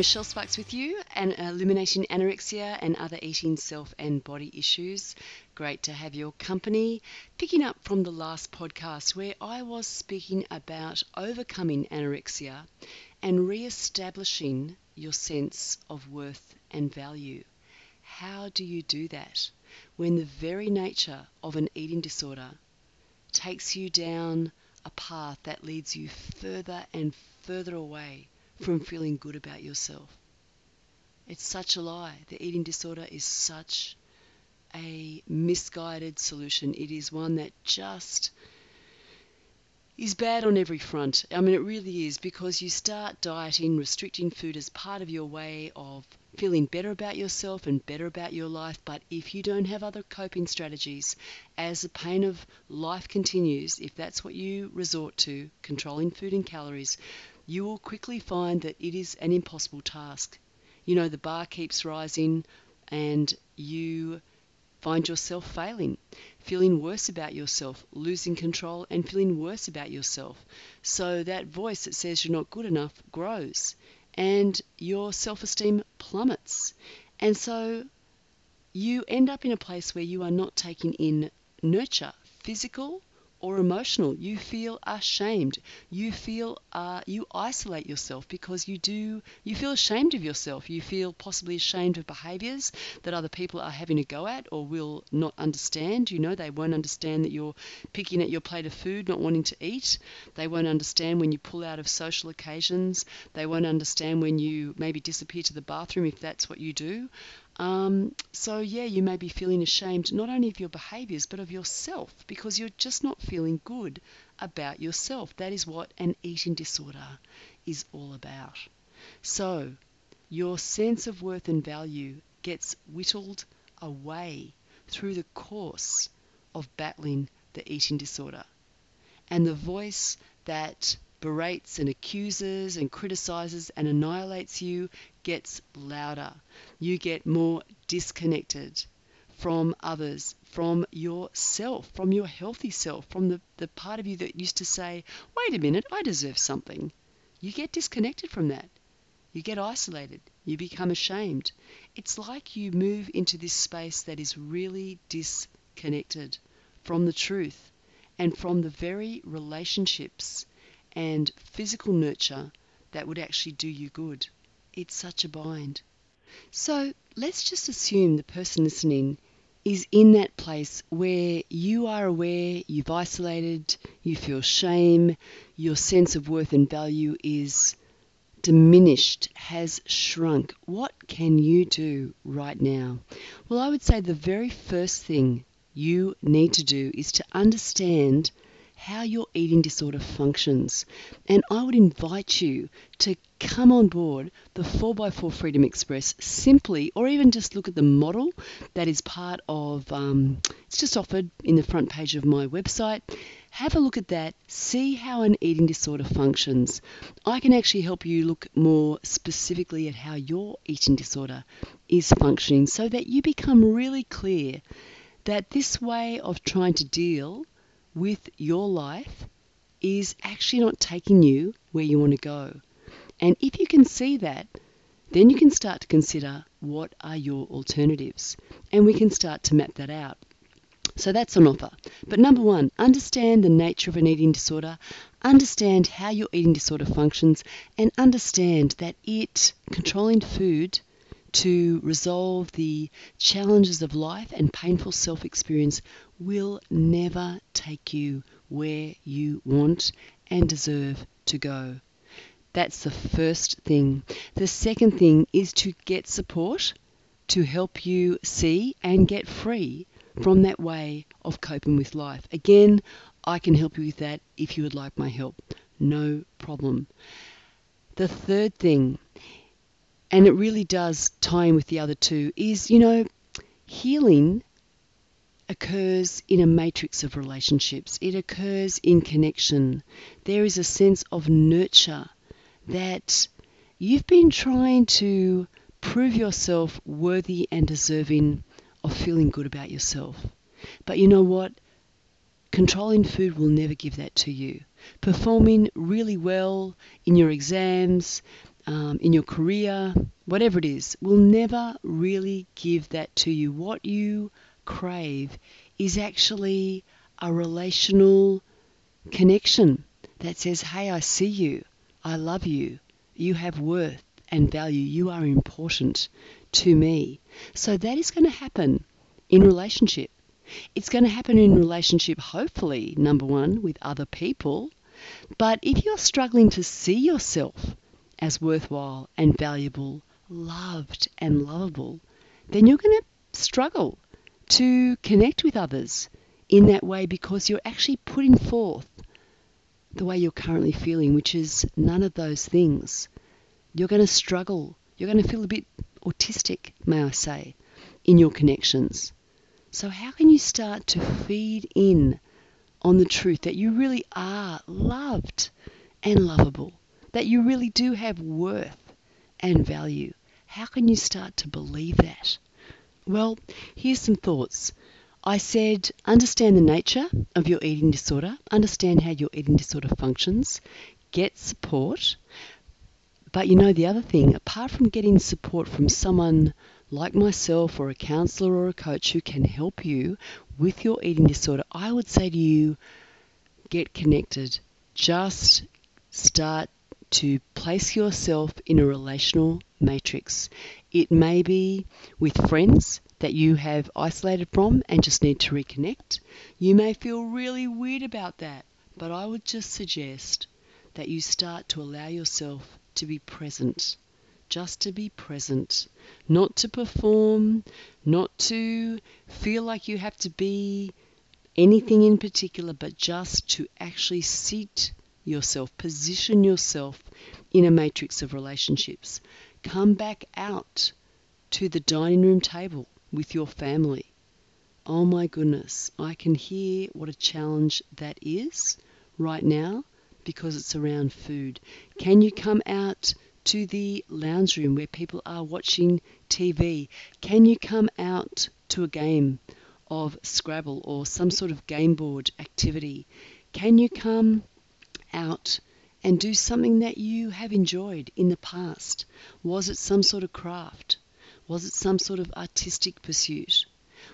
Michelle Sparks with you, and eliminating anorexia and other eating self and body issues. Great to have your company. Picking up from the last podcast where I was speaking about overcoming anorexia and re establishing your sense of worth and value. How do you do that when the very nature of an eating disorder takes you down a path that leads you further and further away from feeling good about yourself. It's such a lie. The eating disorder is such a misguided solution. It is one that just is bad on every front. I mean, it really is because you start dieting, restricting food as part of your way of feeling better about yourself and better about your life. But if you don't have other coping strategies, as the pain of life continues, if that's what you resort to, controlling food and calories, you will quickly find that it is an impossible task. You know, the bar keeps rising and you find yourself failing, feeling worse about yourself, losing control, and feeling worse about yourself. So that voice that says you're not good enough grows and your self esteem plummets. And so you end up in a place where you are not taking in nurture, physical, or emotional. You feel ashamed. You feel uh, you isolate yourself because you do you feel ashamed of yourself. You feel possibly ashamed of behaviours that other people are having a go at or will not understand. You know they won't understand that you're picking at your plate of food, not wanting to eat. They won't understand when you pull out of social occasions. They won't understand when you maybe disappear to the bathroom if that's what you do. Um, so, yeah, you may be feeling ashamed not only of your behaviors but of yourself because you're just not feeling good about yourself. That is what an eating disorder is all about. So, your sense of worth and value gets whittled away through the course of battling the eating disorder. And the voice that berates and accuses and criticizes and annihilates you gets louder. You get more disconnected from others, from yourself, from your healthy self, from the, the part of you that used to say, wait a minute, I deserve something. You get disconnected from that. You get isolated. You become ashamed. It's like you move into this space that is really disconnected from the truth and from the very relationships and physical nurture that would actually do you good. It's such a bind. So let's just assume the person listening is in that place where you are aware, you've isolated, you feel shame, your sense of worth and value is diminished, has shrunk. What can you do right now? Well, I would say the very first thing you need to do is to understand how your eating disorder functions. And I would invite you to come on board the 4x4 Freedom Express simply, or even just look at the model that is part of, um, it's just offered in the front page of my website. Have a look at that, see how an eating disorder functions. I can actually help you look more specifically at how your eating disorder is functioning so that you become really clear that this way of trying to deal with your life is actually not taking you where you want to go. And if you can see that, then you can start to consider what are your alternatives. And we can start to map that out. So that's an offer. But number one, understand the nature of an eating disorder, understand how your eating disorder functions, and understand that it, controlling food, to resolve the challenges of life and painful self experience will never take you where you want and deserve to go. That's the first thing. The second thing is to get support to help you see and get free from that way of coping with life. Again, I can help you with that if you would like my help. No problem. The third thing and it really does tie in with the other two, is, you know, healing occurs in a matrix of relationships. It occurs in connection. There is a sense of nurture that you've been trying to prove yourself worthy and deserving of feeling good about yourself. But you know what? Controlling food will never give that to you. Performing really well in your exams, um, in your career, whatever it is, will never really give that to you. What you crave is actually a relational connection that says, Hey, I see you, I love you, you have worth and value, you are important to me. So that is going to happen in relationship. It's going to happen in relationship, hopefully, number one, with other people. But if you're struggling to see yourself as worthwhile and valuable, loved and lovable, then you're going to struggle to connect with others in that way because you're actually putting forth the way you're currently feeling, which is none of those things. You're going to struggle. You're going to feel a bit autistic, may I say, in your connections. So, how can you start to feed in on the truth that you really are loved and lovable, that you really do have worth and value? How can you start to believe that? Well, here's some thoughts. I said, understand the nature of your eating disorder, understand how your eating disorder functions, get support. But you know, the other thing, apart from getting support from someone like myself or a counselor or a coach who can help you with your eating disorder, I would say to you, get connected. Just start to place yourself in a relational matrix. It may be with friends that you have isolated from and just need to reconnect. You may feel really weird about that, but I would just suggest that you start to allow yourself to be present just to be present, not to perform, not to feel like you have to be anything in particular, but just to actually seat yourself, position yourself in a matrix of relationships. Come back out to the dining room table with your family. Oh my goodness, I can hear what a challenge that is right now because it's around food. Can you come out to the lounge room where people are watching TV? Can you come out to a game of Scrabble or some sort of game board activity? Can you come out and do something that you have enjoyed in the past? Was it some sort of craft? Was it some sort of artistic pursuit?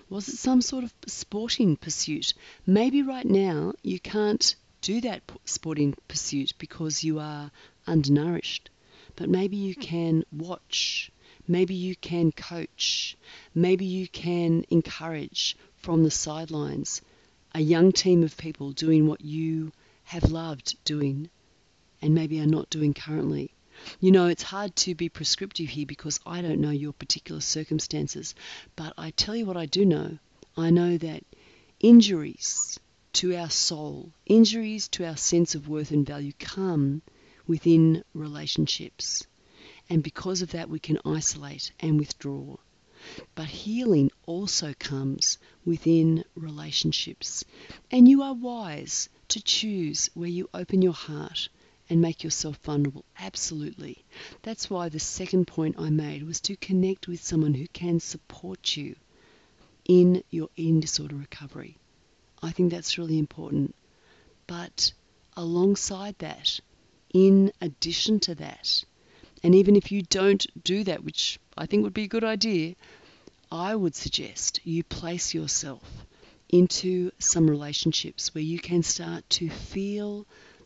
Was it some sort of sporting pursuit? Maybe right now you can't do that sporting pursuit because you are undernourished but maybe you can watch, maybe you can coach, maybe you can encourage from the sidelines a young team of people doing what you have loved doing and maybe are not doing currently. You know, it's hard to be prescriptive here because I don't know your particular circumstances, but I tell you what I do know. I know that injuries to our soul, injuries to our sense of worth and value come within relationships. And because of that, we can isolate and withdraw. But healing also comes within relationships. And you are wise to choose where you open your heart and make yourself vulnerable. Absolutely. That's why the second point I made was to connect with someone who can support you in your eating disorder recovery. I think that's really important. But alongside that, in addition to that. And even if you don't do that, which I think would be a good idea, I would suggest you place yourself into some relationships where you can start to feel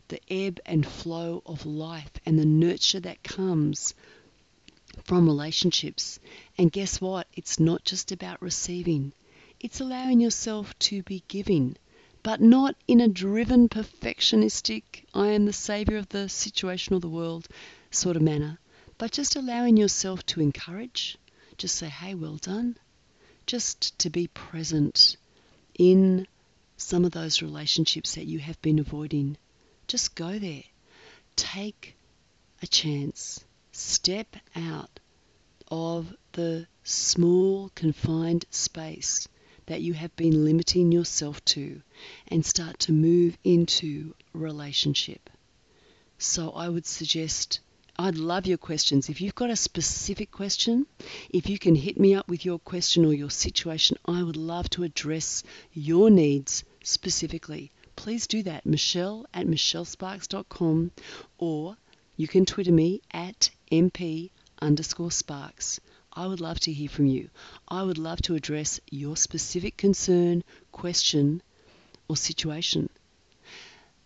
the ebb and flow of life and the nurture that comes from relationships. And guess what? It's not just about receiving, it's allowing yourself to be giving but not in a driven, perfectionistic, I am the savior of the situation or the world sort of manner, but just allowing yourself to encourage, just say, hey, well done, just to be present in some of those relationships that you have been avoiding. Just go there. Take a chance. Step out of the small, confined space that you have been limiting yourself to and start to move into relationship. So I would suggest I'd love your questions. If you've got a specific question, if you can hit me up with your question or your situation, I would love to address your needs specifically. Please do that. Michelle at michellesparks.com or you can Twitter me at mp underscore sparks. I would love to hear from you. I would love to address your specific concern, question, or situation.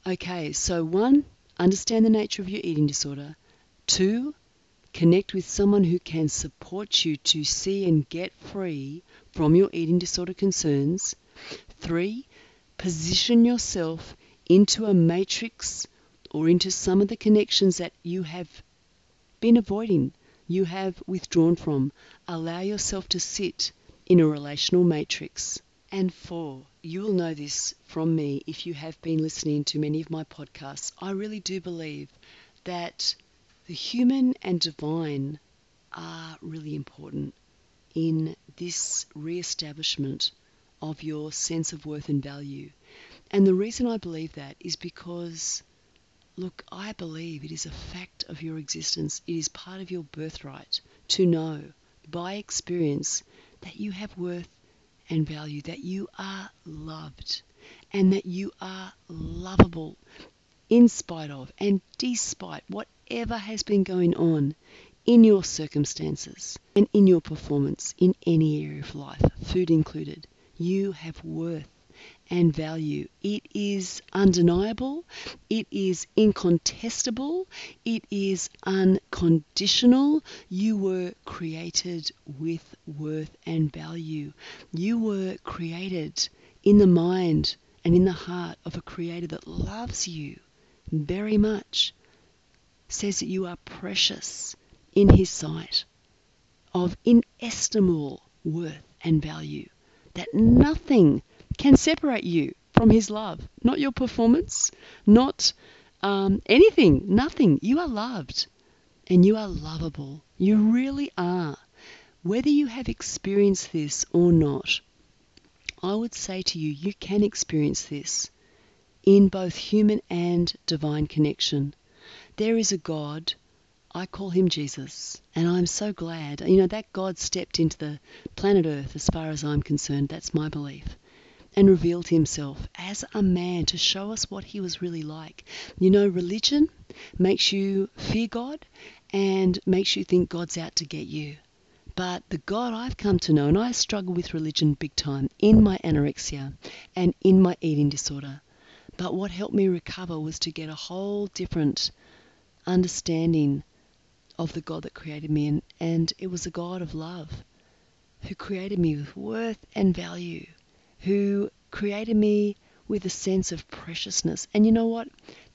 Okay, so one, understand the nature of your eating disorder. Two, connect with someone who can support you to see and get free from your eating disorder concerns. Three, position yourself into a matrix or into some of the connections that you have been avoiding, you have withdrawn from. Allow yourself to sit in a relational matrix. And four, you will know this from me if you have been listening to many of my podcasts. I really do believe that the human and divine are really important in this re-establishment of your sense of worth and value. And the reason I believe that is because, look, I believe it is a fact of your existence. It is part of your birthright to know by experience that you have worth and value, that you are loved, and that you are lovable in spite of and despite whatever has been going on in your circumstances and in your performance in any area of life, food included. You have worth and value. It is undeniable, it is incontestable, it is unconditional. You were created with worth and value. You were created in the mind and in the heart of a creator that loves you very much, says that you are precious in his sight, of inestimable worth and value, that nothing can separate you from His love. Not your performance, not um, anything, nothing. You are loved and you are lovable. You really are. Whether you have experienced this or not, I would say to you, you can experience this in both human and divine connection. There is a God, I call him Jesus, and I'm so glad. You know, that God stepped into the planet Earth as far as I'm concerned. That's my belief and revealed himself as a man to show us what he was really like. You know, religion makes you fear God and makes you think God's out to get you. But the God I've come to know, and I struggle with religion big time in my anorexia and in my eating disorder. But what helped me recover was to get a whole different understanding of the God that created me. And, and it was a God of love who created me with worth and value who created me with a sense of preciousness. And you know what?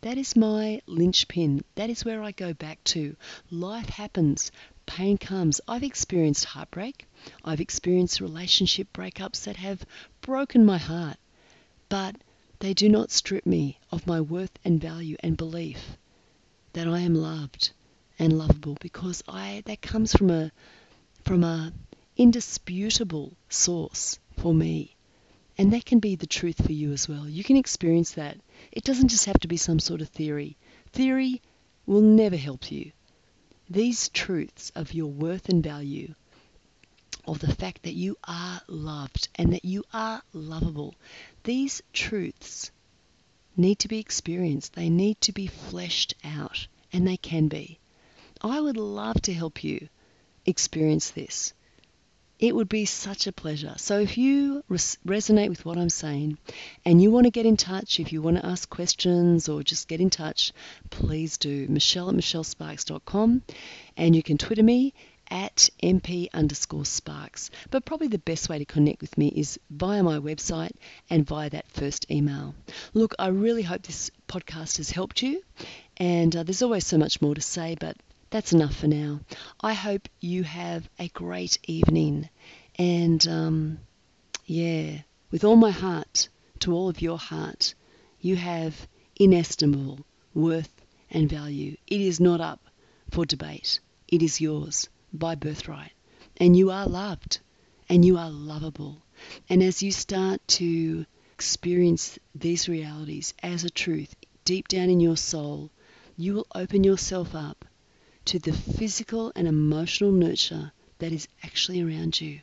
That is my linchpin. That is where I go back to. Life happens, pain comes. I've experienced heartbreak, I've experienced relationship breakups that have broken my heart, but they do not strip me of my worth and value and belief that I am loved and lovable because I that comes from a from a indisputable source for me. And that can be the truth for you as well. You can experience that. It doesn't just have to be some sort of theory. Theory will never help you. These truths of your worth and value, of the fact that you are loved and that you are lovable, these truths need to be experienced. They need to be fleshed out, and they can be. I would love to help you experience this. It would be such a pleasure. So if you res- resonate with what I'm saying and you want to get in touch, if you want to ask questions or just get in touch, please do. Michelle at michellesparks.com and you can Twitter me at mp underscore sparks. But probably the best way to connect with me is via my website and via that first email. Look, I really hope this podcast has helped you. And uh, there's always so much more to say, but that's enough for now. I hope you have a great evening. And um, yeah, with all my heart, to all of your heart, you have inestimable worth and value. It is not up for debate, it is yours by birthright. And you are loved and you are lovable. And as you start to experience these realities as a truth deep down in your soul, you will open yourself up to the physical and emotional nurture that is actually around you.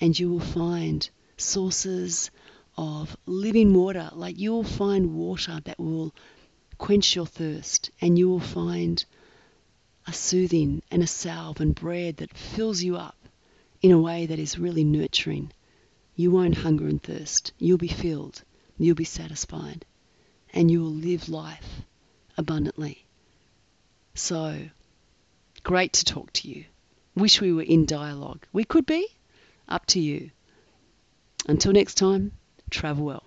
And you will find sources of living water, like you will find water that will quench your thirst, and you will find a soothing and a salve and bread that fills you up in a way that is really nurturing, you won't hunger and thirst. You'll be filled, you'll be satisfied, and you will live life abundantly. So, great to talk to you. Wish we were in dialogue. We could be. Up to you. Until next time, travel well.